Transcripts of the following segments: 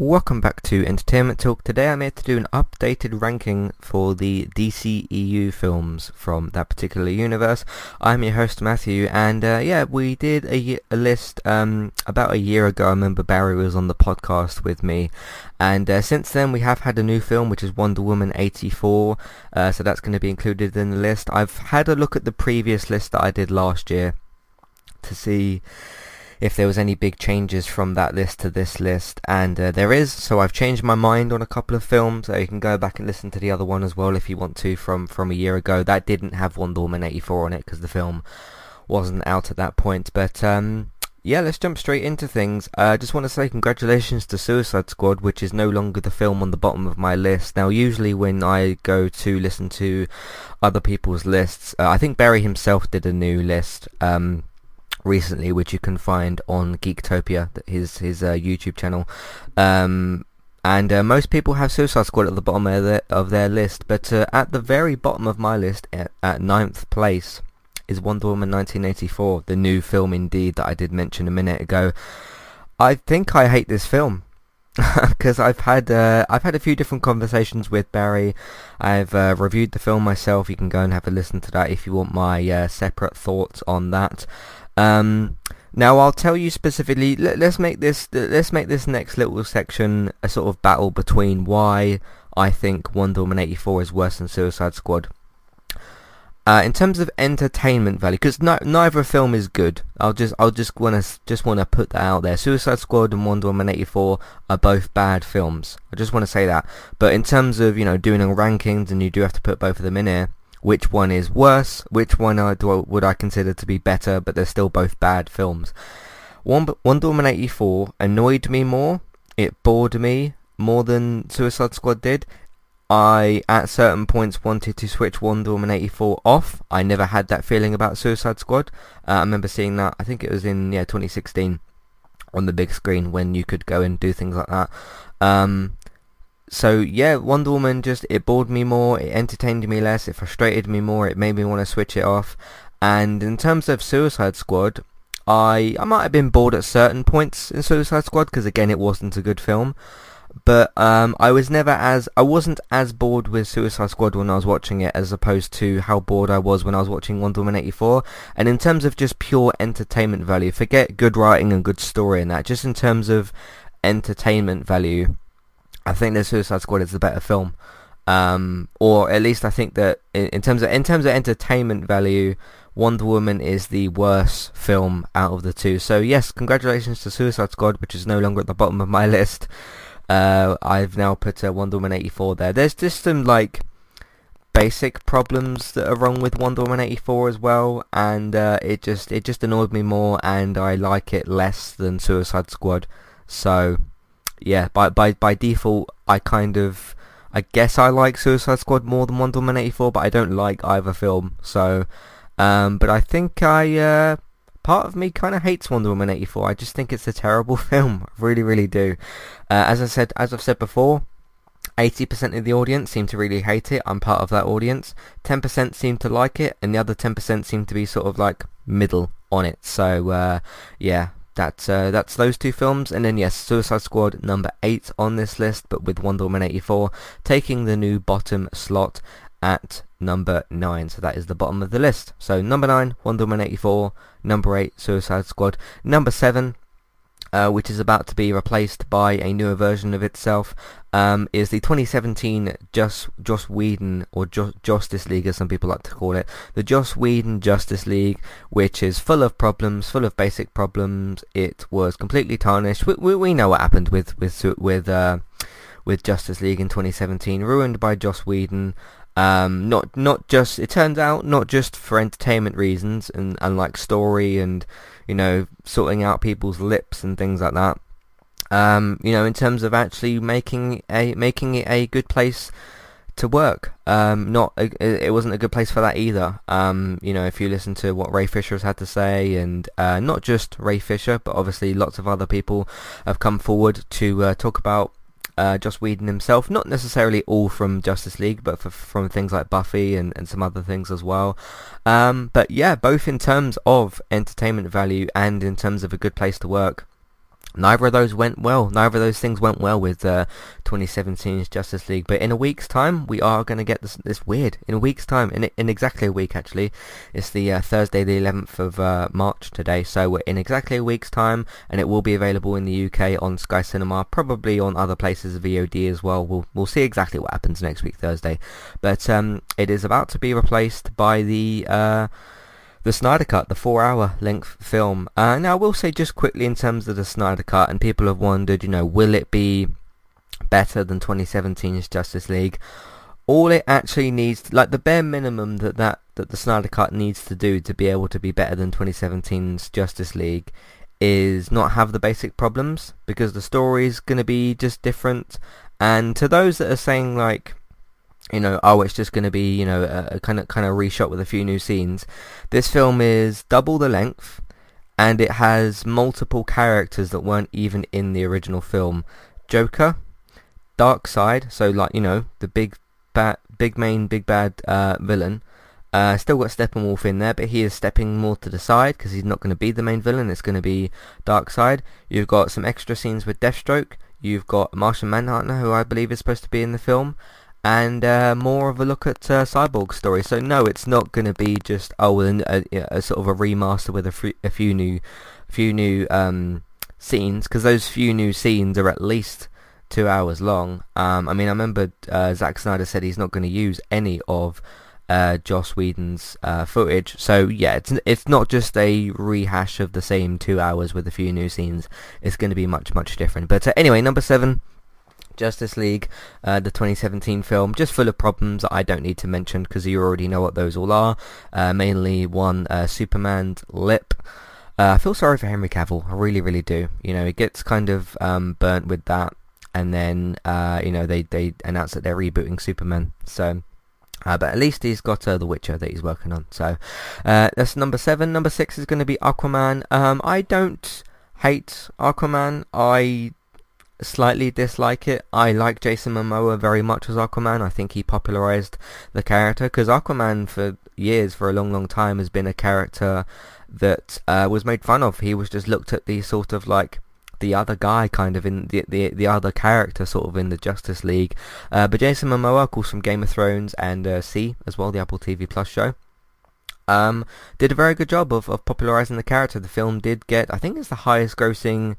Welcome back to Entertainment Talk. Today I'm here to do an updated ranking for the DCEU films from that particular universe. I'm your host Matthew and uh, yeah, we did a, a list um, about a year ago. I remember Barry was on the podcast with me and uh, since then we have had a new film which is Wonder Woman 84 uh, so that's going to be included in the list. I've had a look at the previous list that I did last year to see if there was any big changes from that list to this list and uh, there is so I've changed my mind on a couple of films so you can go back and listen to the other one as well if you want to from from a year ago that didn't have Wonder Woman 84 on it because the film wasn't out at that point but um, yeah, let's jump straight into things. I uh, just want to say congratulations to Suicide Squad, which is no longer the film on the bottom of my list. Now, usually when I go to listen to other people's lists, uh, I think Barry himself did a new list. Um, recently, which you can find on Geektopia, his his uh, YouTube channel. Um, and uh, most people have Suicide Squad at the bottom of their, of their list, but uh, at the very bottom of my list, at, at ninth place, is Wonder Woman 1984, the new film indeed that I did mention a minute ago. I think I hate this film because I've had uh, I've had a few different conversations with Barry. I've uh, reviewed the film myself. You can go and have a listen to that if you want my uh, separate thoughts on that. Um, now I'll tell you specifically. Let, us make this let's make this next little section a sort of battle between why I think Wonder Woman 84 is worse than Suicide Squad. Uh, in terms of entertainment value, because no, neither film is good. I'll just I'll just wanna just wanna put that out there. Suicide Squad and Wonder Woman 84 are both bad films. I just want to say that. But in terms of you know doing rankings, and you do have to put both of them in here which one is worse, which one I, do, would I consider to be better, but they're still both bad films. Wonder Woman 84 annoyed me more, it bored me more than Suicide Squad did. I, at certain points, wanted to switch Wonder Woman 84 off. I never had that feeling about Suicide Squad. Uh, I remember seeing that, I think it was in yeah 2016, on the big screen when you could go and do things like that. Um, so yeah, Wonder Woman just it bored me more, it entertained me less, it frustrated me more, it made me want to switch it off. And in terms of Suicide Squad, I I might have been bored at certain points in Suicide Squad because again it wasn't a good film. But um, I was never as I wasn't as bored with Suicide Squad when I was watching it as opposed to how bored I was when I was watching Wonder Woman 84. And in terms of just pure entertainment value, forget good writing and good story and that. Just in terms of entertainment value, I think the Suicide Squad is the better film, um, or at least I think that in, in, terms of in terms of entertainment value, Wonder Woman is the worst film out of the two. So yes, congratulations to Suicide Squad, which is no longer at the bottom of my list. Uh, I've now put uh, Wonder Woman 84 there. There's just some like basic problems that are wrong with Wonder Woman 84 as well, and uh, it just it just annoyed me more, and I like it less than Suicide Squad. So yeah, by by by default, I kind of, I guess I like Suicide Squad more than Wonder Woman 84, but I don't like either film. So, um, but I think I, uh, part of me kind of hates Wonder Woman 84. I just think it's a terrible film. I really, really do. Uh, as I said, as I've said before, 80% of the audience seem to really hate it. I'm part of that audience. 10% seem to like it, and the other 10% seem to be sort of like middle on it. So, uh, yeah, that's uh, that's those two films, and then yes, Suicide Squad number eight on this list, but with Wonder Woman 84 taking the new bottom slot at number nine. So that is the bottom of the list. So number nine, Wonder Woman 84. Number eight, Suicide Squad. Number seven, uh, which is about to be replaced by a newer version of itself, um, is the 2017 Just Joss Whedon or jo- Justice League, as some people like to call it, the Joss Whedon Justice League, which is full of problems, full of basic problems. It was completely tarnished. We, we, we know what happened with with with uh, with Justice League in 2017, ruined by Joss Whedon. Um, not not just it turns out not just for entertainment reasons and, and like story and you know sorting out people's lips and things like that. Um, you know, in terms of actually making a making it a good place to work. Um, not a, it wasn't a good place for that either. Um, you know, if you listen to what Ray Fisher has had to say, and uh, not just Ray Fisher, but obviously lots of other people have come forward to uh, talk about uh, Joss Whedon himself, not necessarily all from Justice League, but for, from things like Buffy and, and some other things as well. Um, but yeah, both in terms of entertainment value and in terms of a good place to work, neither of those went well. Neither of those things went well with uh, 2017's Justice League. But in a week's time, we are going to get this, this weird. In a week's time, in, in exactly a week actually, it's the uh, Thursday the 11th of uh, March today. So we're in exactly a week's time, and it will be available in the UK on Sky Cinema, probably on other places of VOD as well. We'll we'll see exactly what happens next week Thursday. But um, it is about to be replaced by the uh, the Snyder Cut, the four-hour length film. Uh, now, I will say just quickly in terms of the Snyder Cut, and people have wondered, you know, will it be better than 2017's Justice League? All it actually needs, like the bare minimum that, that, that the Snyder Cut needs to do to be able to be better than 2017's Justice League is not have the basic problems because the story is going to be just different. And to those that are saying like, you know, oh, it's just going to be, you know, a, kind of kind of reshot with a few new scenes. This film is double the length, and it has multiple characters that weren't even in the original film. Joker, Darkseid, so like you know the big bad, big main, big bad uh, villain. Uh, still got Steppenwolf in there, but he is stepping more to the side because he's not going to be the main villain. It's going to be Darkseid. You've got some extra scenes with Deathstroke. You've got Martian Manhunter, who I believe is supposed to be in the film and uh, more of a look at uh, Cyborg's story. So no, it's not going to be just oh, a, a, a, sort of a remaster with a, f- a few new, few new um, scenes because those few new scenes are at least two hours long. Um, I mean, I remember uh, Zack Snyder said he's not going to use any of uh, Joss Whedon's uh, footage. So yeah, it's it's not just a rehash of the same two hours with a few new scenes. It's going to be much much different. But uh, anyway, number seven. Justice League, uh, the 2017 film, just full of problems that I don't need to mention because you already know what those all are. Uh, mainly one, uh, Superman's lip. Uh, I feel sorry for Henry Cavill. I really, really do. You know, it gets kind of um, burnt with that, and then uh, you know they they announce that they're rebooting Superman. So. Uh, but at least he's got uh, The Witcher that he's working on. So uh, that's number seven. Number six is going to be Aquaman. Um, I don't hate Aquaman. I slightly dislike it. I like Jason Momoa very much as Aquaman. I think he popularized the character because Aquaman for years, for a long, long time, has been a character that uh, was made fun of. He was just looked at the sort of like the other guy kind of in the the, the other character sort of in the Justice League. Uh, but Jason Momoa, of course, from Game of Thrones and uh, See as well, the Apple TV Plus show. Um, did a very good job of, of popularizing the character. The film did get, I think it's the highest grossing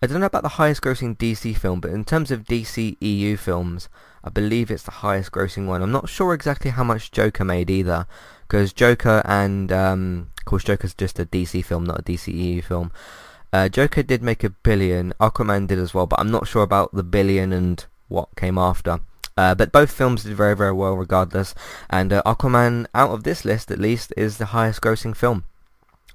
I don't know about the highest grossing DC film, but in terms of DC EU films, I believe it's the highest grossing one. I'm not sure exactly how much Joker made either, because Joker and, um, of course Joker's just a DC film, not a DC EU film. Uh, Joker did make a billion, Aquaman did as well, but I'm not sure about the billion and what came after. Uh, but both films did very, very well regardless, and uh, Aquaman, out of this list at least, is the highest grossing film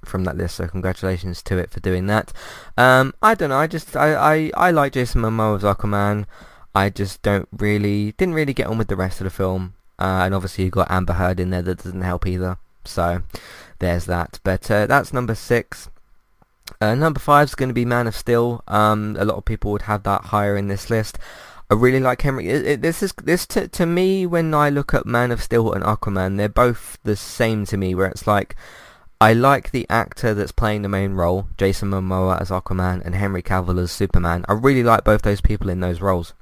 from that list, so congratulations to it for doing that. Um, I don't know, I just, I, I, I like Jason Momoa as Aquaman. I just don't really, didn't really get on with the rest of the film. Uh, and obviously you've got Amber Heard in there that doesn't help either. So, there's that. But uh, that's number six. Uh, number five is going to be Man of Steel. Um, a lot of people would have that higher in this list. I really like Henry. It, it, this is this to to me when I look at Man of Steel and Aquaman, they're both the same to me. Where it's like I like the actor that's playing the main role, Jason Momoa as Aquaman and Henry Cavill as Superman. I really like both those people in those roles.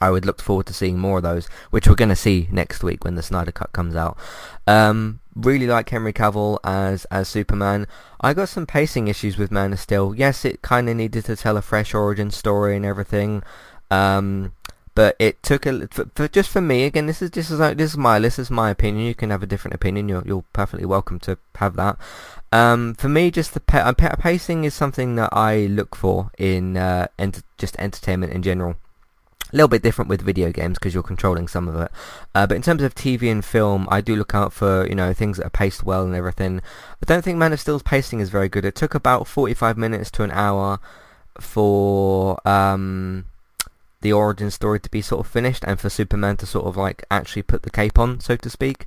I would look forward to seeing more of those, which we're going to see next week when the Snyder Cut comes out. Um, really like Henry Cavill as as Superman. I got some pacing issues with Man of Steel. Yes, it kind of needed to tell a fresh origin story and everything. Um, but it took a for, for, just for me again. This is this is this is my this is my opinion. You can have a different opinion. You're you're perfectly welcome to have that. Um, for me, just the pa- pacing is something that I look for in uh, ent- just entertainment in general. A little bit different with video games because you're controlling some of it. Uh, but in terms of TV and film, I do look out for you know things that are paced well and everything. I don't think Man of Steel's pacing is very good. It took about 45 minutes to an hour for um, the origin story to be sort of finished and for Superman to sort of like actually put the cape on, so to speak.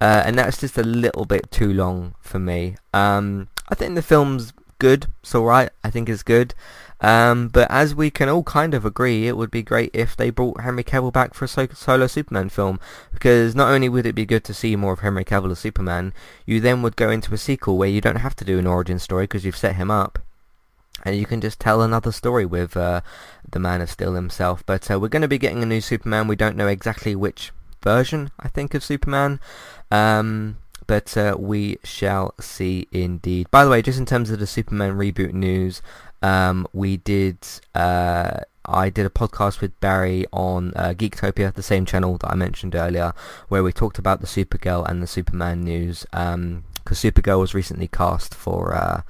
Uh, and that's just a little bit too long for me. Um, I think the film's good. It's alright. I think it's good. Um, but as we can all kind of agree, it would be great if they brought Henry Cavill back for a solo Superman film, because not only would it be good to see more of Henry Cavill as Superman, you then would go into a sequel where you don't have to do an origin story because you've set him up and you can just tell another story with uh, the Man of Steel himself. But uh, we're going to be getting a new Superman. We don't know exactly which version, I think, of Superman. Um, but uh, we shall see indeed. By the way, just in terms of the Superman reboot news, um, we did. Uh, I did a podcast with Barry on uh, Geektopia, the same channel that I mentioned earlier, where we talked about the Supergirl and the Superman news. Because um, Supergirl was recently cast for uh,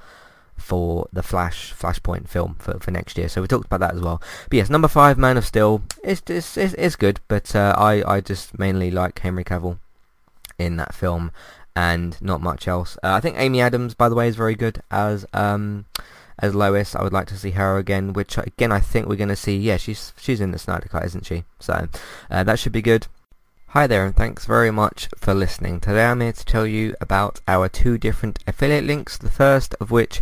for the Flash Flashpoint film for, for next year. So we talked about that as well. But yes, number five, Man of Steel, is it's, it's, it's good, but uh, I I just mainly like Henry Cavill in that film and not much else. Uh, I think Amy Adams, by the way, is very good as um as Lois. I would like to see her again, which again I think we're going to see. Yeah, she's she's in the Snyder Cut, isn't she? So uh, that should be good. Hi there and thanks very much for listening. Today I'm here to tell you about our two different affiliate links. The first of which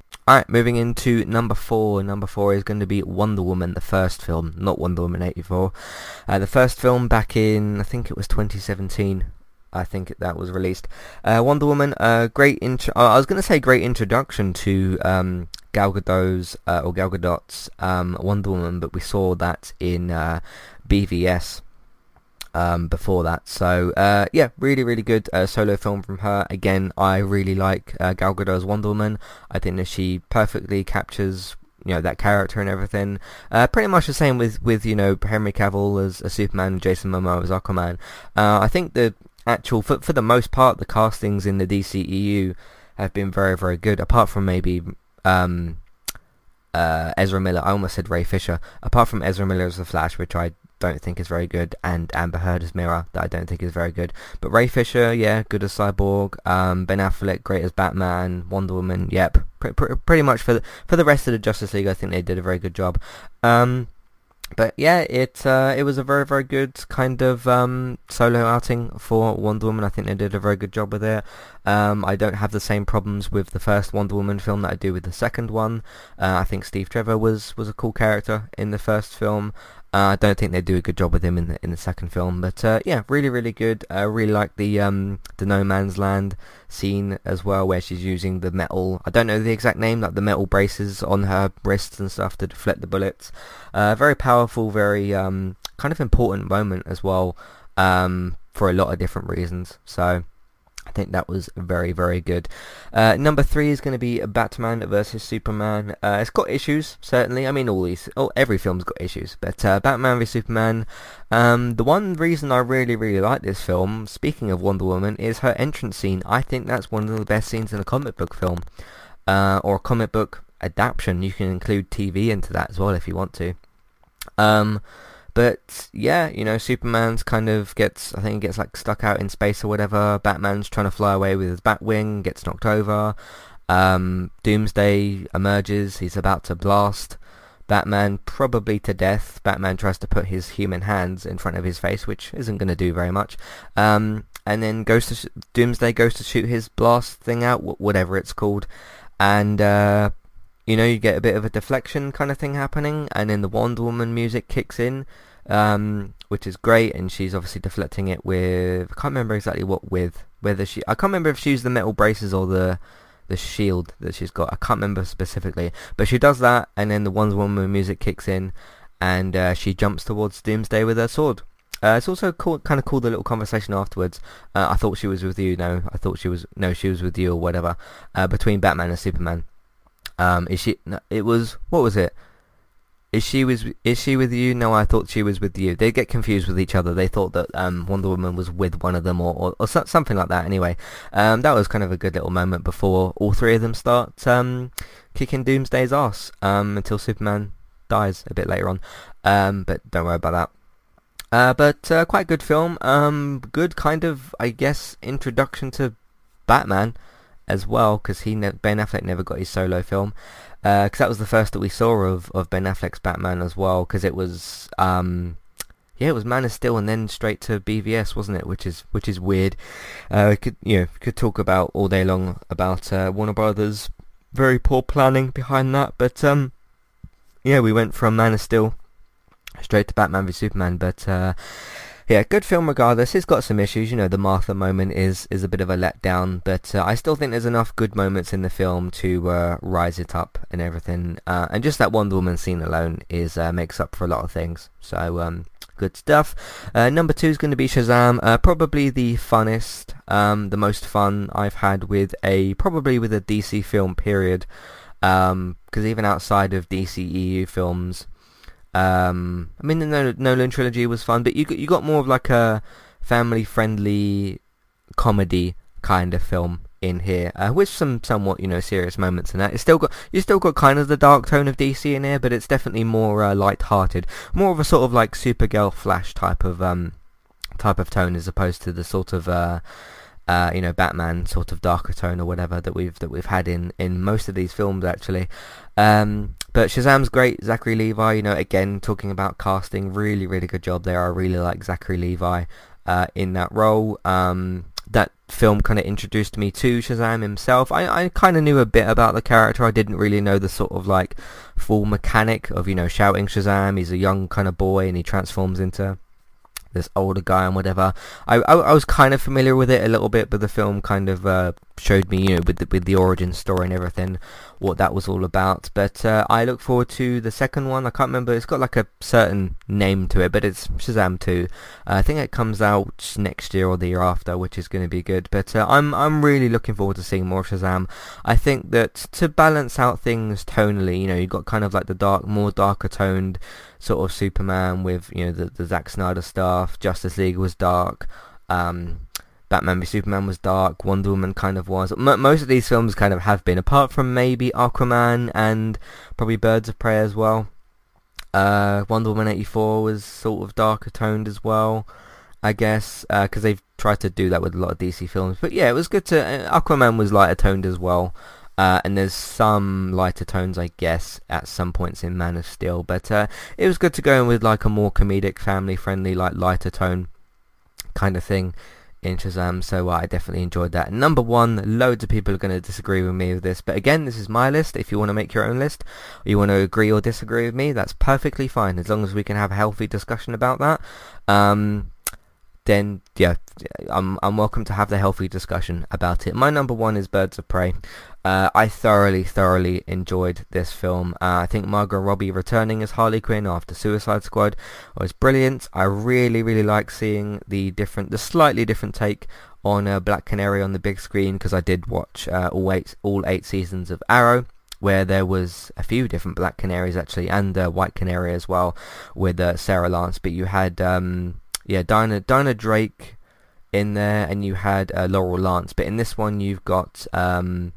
Alright, moving into number four. Number four is going to be Wonder Woman, the first film, not Wonder Woman 84. Uh, the first film back in, I think it was 2017. I think that was released. Uh, Wonder Woman, uh, great intro. I was going to say great introduction to um, Gal Gadot's uh, or Gal Gadot's um, Wonder Woman, but we saw that in uh, BVS um, before that. So uh, yeah, really really good uh, solo film from her. Again, I really like uh, Gal Gadot's Wonder Woman. I think that she perfectly captures you know that character and everything. Uh, pretty much the same with with you know Henry Cavill as a Superman, Jason Momoa as Aquaman. Uh, I think the actual for for the most part the castings in the DCEU have been very very good. Apart from maybe um, uh, Ezra Miller. I almost said Ray Fisher. Apart from Ezra Miller as the Flash, which I don't think is very good, and Amber Heard as Mera, that I don't think is very good. But Ray Fisher, yeah, good as Cyborg. Um, ben Affleck, great as Batman. Wonder Woman, yep. Pr- pr- pretty much for the, for the rest of the Justice League, I think they did a very good job. Um, but yeah, it uh, it was a very very good kind of um, solo outing for Wonder Woman. I think they did a very good job with it. Um, I don't have the same problems with the first Wonder Woman film that I do with the second one. Uh, I think Steve Trevor was was a cool character in the first film. Uh, I don't think they do a good job with him in the in the second film, but uh, yeah, really really good. I really like the um, the No Man's Land scene as well, where she's using the metal. I don't know the exact name, like the metal braces on her wrists and stuff to deflect the bullets. Uh, very powerful, very um, kind of important moment as well um, for a lot of different reasons. So I think that was very, very good. Uh, number three is going to be Batman versus Superman. Uh, it's got issues, certainly. I mean, all these, oh, every film's got issues. But uh, Batman vs Superman. Um, the one reason I really, really like this film, speaking of Wonder Woman, is her entrance scene. I think that's one of the best scenes in a comic book film, uh, or a comic book adaptation. You can include TV into that as well if you want to. Um, but yeah, you know, Superman's kind of gets, I think he gets like stuck out in space or whatever. Batman's trying to fly away with his Batwing, gets knocked over. Um, Doomsday emerges, he's about to blast Batman probably to death. Batman tries to put his human hands in front of his face, which isn't going to do very much. Um, and then goes to sh- Doomsday goes to shoot his blast thing out, wh- whatever it's called, and uh, you know you get a bit of a deflection kind of thing happening, and then the Wonder Woman music kicks in, um, which is great, and she's obviously deflecting it with I can't remember exactly what with whether she I can't remember if she used the metal braces or the the shield that she's got. I can't remember specifically, but she does that, and then the Wonder Woman music kicks in, and uh, she jumps towards Doomsday with her sword. Uh, it's also cool, kind of cool the little conversation afterwards. Uh, I thought she was with you. No, I thought she was no, she was with you or whatever. Uh, between Batman and Superman. Um, is she? It was what was it? Is she was is she with you? No, I thought she was with you. They get confused with each other. They thought that um, Wonder Woman was with one of them or, or, or so, something like that. Anyway, um, that was kind of a good little moment before all three of them start um, kicking Doomsday's ass um, until Superman dies a bit later on. Um, but don't worry about that. Uh, but uh, quite good film. Good kind of, I guess, introduction to Batman as well, because he ne- Ben Affleck never got his solo film because uh, that was the first that we saw of, of Ben Affleck's Batman as well, because it was um, yeah, it was Man of Steel and then straight to BVS, wasn't it? Which is which is weird. Uh, could you know could talk about all day long about uh, Warner Brothers very poor planning behind that, but um, yeah, we went from Man of Steel straight to Batman v Superman, but uh, yeah, good film regardless. It's got some issues. You know, the Martha moment is is a bit of a letdown, but uh, I still think there's enough good moments in the film to uh, rise it up and everything. Uh, and just that Wonder Woman scene alone is uh, makes up for a lot of things. So um, good stuff. Uh, number two is going to be Shazam. Uh, probably the funnest, um, the most fun I've had with a probably with a DC film. Period. Because um, even outside of DCEU films, um, I mean, the Nolan trilogy was fun, but you got, you got more of like a family-friendly comedy kind of film in here, uh, with some somewhat you know serious moments in that. It's still got you still got kind of the dark tone of DC in here, but it's definitely more uh, light-hearted, more of a sort of like Supergirl Flash type of um type of tone as opposed to the sort of uh, uh, you know, Batman sort of darker tone or whatever that we've that we've had in, in most of these films actually. Um, but Shazam's great. Zachary Levi, you know, again talking about casting, really really good job there. I really like Zachary Levi uh, in that role. Um, that film kind of introduced me to Shazam himself. I, I kind of knew a bit about the character. I didn't really know the sort of like full mechanic of you know shouting Shazam. He's a young kind of boy and he transforms into this older guy and whatever. I, I, I was kind of familiar with it a little bit, but the film kind of uh, showed me, you know, with the, with the origin story and everything, what that was all about. But uh, I look forward to the second one. I can't remember. It's got like a certain name to it, but it's Shazam 2. Uh, I think it comes out next year or the year after, which is going to be good. But uh, I'm I'm really looking forward to seeing more Shazam. I think that to balance out things tonally, you know, you've got kind of like the dark, more darker toned sort of Superman with you know the the Zack Snyder stuff. Justice League was dark. Um, Batman v Superman was dark. Wonder Woman kind of was. M- most of these films kind of have been, apart from maybe Aquaman and probably Birds of Prey as well. Uh, Wonder Woman 84 was sort of darker toned as well, I guess, because uh, they've tried to do that with a lot of DC films. But yeah, it was good to. Uh, Aquaman was lighter toned as well. Uh, and there's some lighter tones, I guess, at some points in Man of Steel. But uh, it was good to go in with like a more comedic, family-friendly, like lighter tone kind of thing in Shazam. So uh, I definitely enjoyed that. Number one, loads of people are going to disagree with me with this, but again, this is my list. If you want to make your own list, you want to agree or disagree with me, that's perfectly fine as long as we can have a healthy discussion about that. Um, then yeah, I'm I'm welcome to have the healthy discussion about it. My number one is Birds of Prey. Uh, I thoroughly, thoroughly enjoyed this film. Uh, I think Margot Robbie returning as Harley Quinn after Suicide Squad was brilliant. I really, really like seeing the different, the slightly different take on uh, Black Canary on the big screen because I did watch uh, all eight, all eight seasons of Arrow where there was a few different Black Canaries actually and uh, White Canary as well with uh, Sarah Lance. But you had um, yeah, Dinah Dinah Drake in there, and you had uh, Laurel Lance. But in this one, you've got um,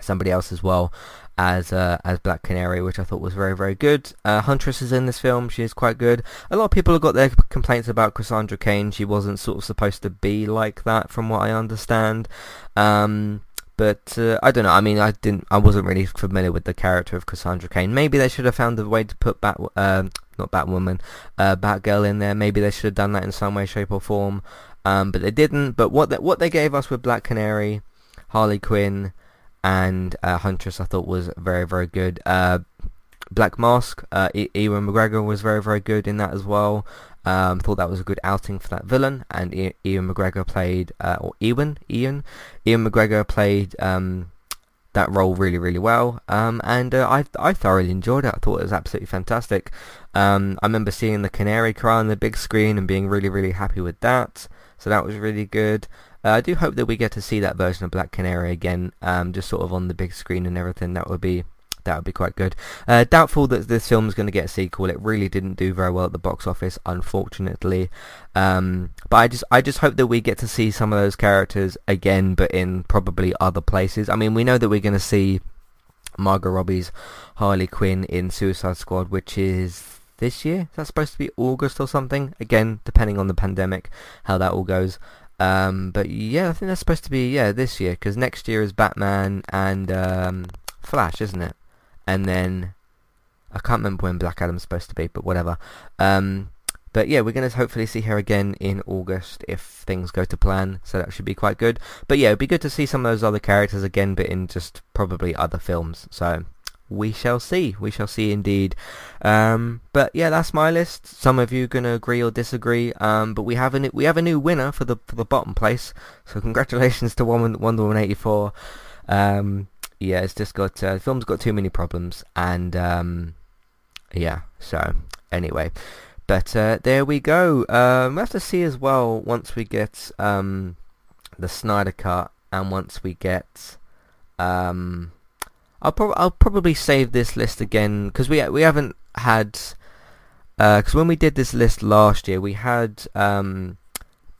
somebody else as well. as uh, as Black Canary, which I thought was very very good. Uh, Huntress is in this film; she is quite good. A lot of people have got their complaints about Cassandra Cain. She wasn't sort of supposed to be like that, from what I understand. Um, but uh, I don't know. I mean, I didn't. I wasn't really familiar with the character of Cassandra Cain. Maybe they should have found a way to put Bat, uh, not Batwoman, uh, Batgirl in there. Maybe they should have done that in some way, shape, or form. Um, but they didn't. But what they, what they gave us with Black Canary, Harley Quinn, and uh, Huntress, I thought was very very good. Uh, Black Mask, uh, e- Ewan McGregor was very very good in that as well. Um, thought that was a good outing for that villain, and I- Ian McGregor played, uh, or Ewan, Ian, Ian McGregor played um, that role really, really well, um, and uh, I I thoroughly enjoyed it. I thought it was absolutely fantastic. Um, I remember seeing the Canary cry on the big screen and being really, really happy with that. So that was really good. Uh, I do hope that we get to see that version of Black Canary again, um, just sort of on the big screen and everything. That would be that would be quite good. Uh, doubtful that this film is going to get a sequel. It really didn't do very well at the box office, unfortunately. Um, but I just I just hope that we get to see some of those characters again, but in probably other places. I mean, we know that we're going to see Margot Robbie's Harley Quinn in Suicide Squad, which is this year. Is that supposed to be August or something? Again, depending on the pandemic, how that all goes. Um, but yeah, I think that's supposed to be yeah this year because next year is Batman and um, Flash, isn't it? And then I can't remember when Black Adam's supposed to be, but whatever. Um, but yeah, we're going to hopefully see her again in August if things go to plan, so that should be quite good. But yeah, it'd be good to see some of those other characters again, but in just probably other films. So we shall see. We shall see indeed. Um, but yeah, that's my list. Some of you gonna agree or disagree. Um, but we have a new, we have a new winner for the for the bottom place. So congratulations to Wonder Woman eighty four. Um, yeah, it's just got uh, the film's got too many problems, and um, yeah. So anyway, but uh, there we go. Um, we have to see as well once we get um, the Snyder Cut, and once we get. Um, I'll, I'll probably save this list again because we we haven't had because uh, when we did this list last year we had um,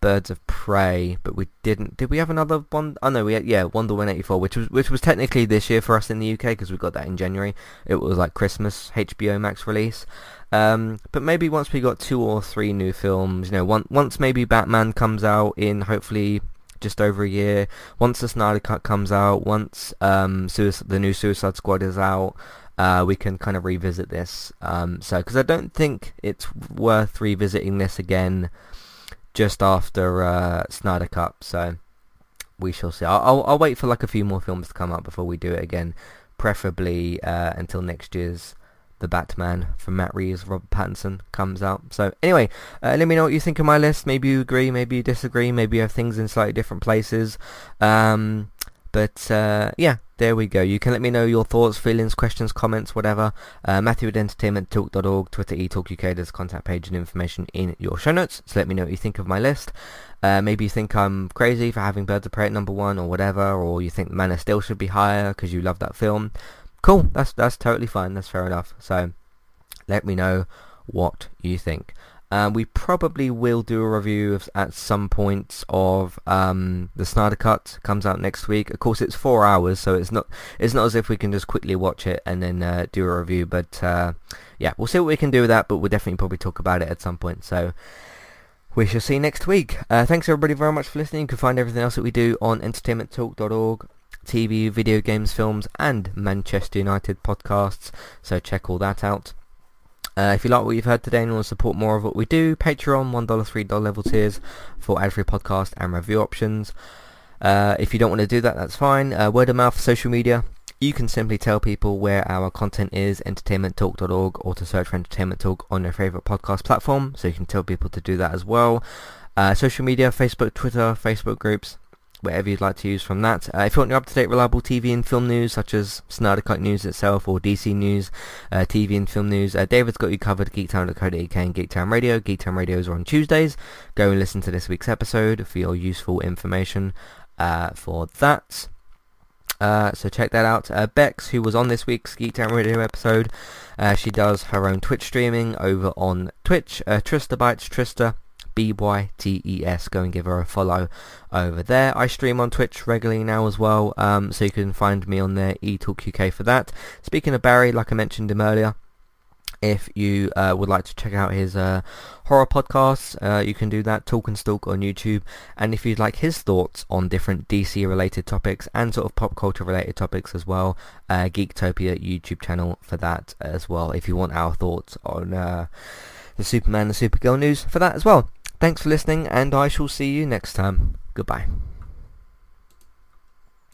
Birds of Prey, but we didn't. Did we have another one? Oh no, we had, yeah Wonder Woman eighty four, which was which was technically this year for us in the UK because we got that in January. It was like Christmas HBO Max release. Um, but maybe once we got two or three new films, you know, one, once maybe Batman comes out in hopefully just over a year. Once the Snyder Cut comes out, once um, Suicide, the new Suicide Squad is out, uh, we can kind of revisit this. Um, so, because I don't think it's worth revisiting this again just after uh, Snyder Cut. so we shall see. I'll, I'll, wait for like a few more films to come up before we do it again, preferably uh, until next year's The Batman from Matt Reeves, Robert Pattinson comes out. So anyway, uh, let me know what you think of my list. Maybe you agree, maybe you disagree, maybe you have things in slightly different places. Um, but uh, yeah, there we go. You can let me know your thoughts, feelings, questions, comments, whatever. Uh, Matthew at entertainmenttalk.org, Twitter eTalkUK, there's a contact page and information in your show notes. So let me know what you think of my list. Uh, maybe you think I'm crazy for having Birds of Prey at number one or whatever, or you think Man of Steel should be higher because you love that film. Cool, that's that's totally fine. That's fair enough. So let me know what you think. Uh, we probably will do a review of, at some point of um, the Snyder Cut. Comes out next week. Of course, it's four hours, so it's not it's not as if we can just quickly watch it and then uh, do a review. But uh, yeah, we'll see what we can do with that. But we'll definitely probably talk about it at some point. So we shall see next week. Uh, thanks everybody very much for listening. You can find everything else that we do on entertainmenttalk.org. TV, video games, films, and Manchester United podcasts. So check all that out. Uh, if you like what you've heard today and want to support more of what we do, Patreon, $1, $3 level tiers for ad-free podcast and review options. Uh, if you don't want to do that, that's fine. Uh, word of mouth, social media. You can simply tell people where our content is, entertainmenttalk.org, or to search for Entertainment Talk on your favourite podcast platform, so you can tell people to do that as well. Uh, social media, Facebook, Twitter, Facebook groups, whatever you'd like to use from that. Uh, if you want your up-to-date reliable TV and film news such as Snyder news itself or DC news, uh, TV and film news, uh, David's got you covered geektown.co.uk and Geektown Radio. Geektown Radios are on Tuesdays. Go and listen to this week's episode for your useful information uh, for that. Uh, so check that out. Uh, Bex, who was on this week's Geektown Radio episode, she does her own Twitch streaming over on Twitch. Trista Bytes Trista B-Y-T-E-S. Go and give her a follow over there. I stream on Twitch regularly now as well, um, so you can find me on there, eTalkUK for that. Speaking of Barry, like I mentioned him earlier, if you uh, would like to check out his uh, horror podcasts, uh, you can do that, Talk and Stalk on YouTube. And if you'd like his thoughts on different DC related topics and sort of pop culture related topics as well, uh, Geektopia YouTube channel for that as well. If you want our thoughts on uh, the Superman and Supergirl news for that as well. Thanks for listening and I shall see you next time. Goodbye.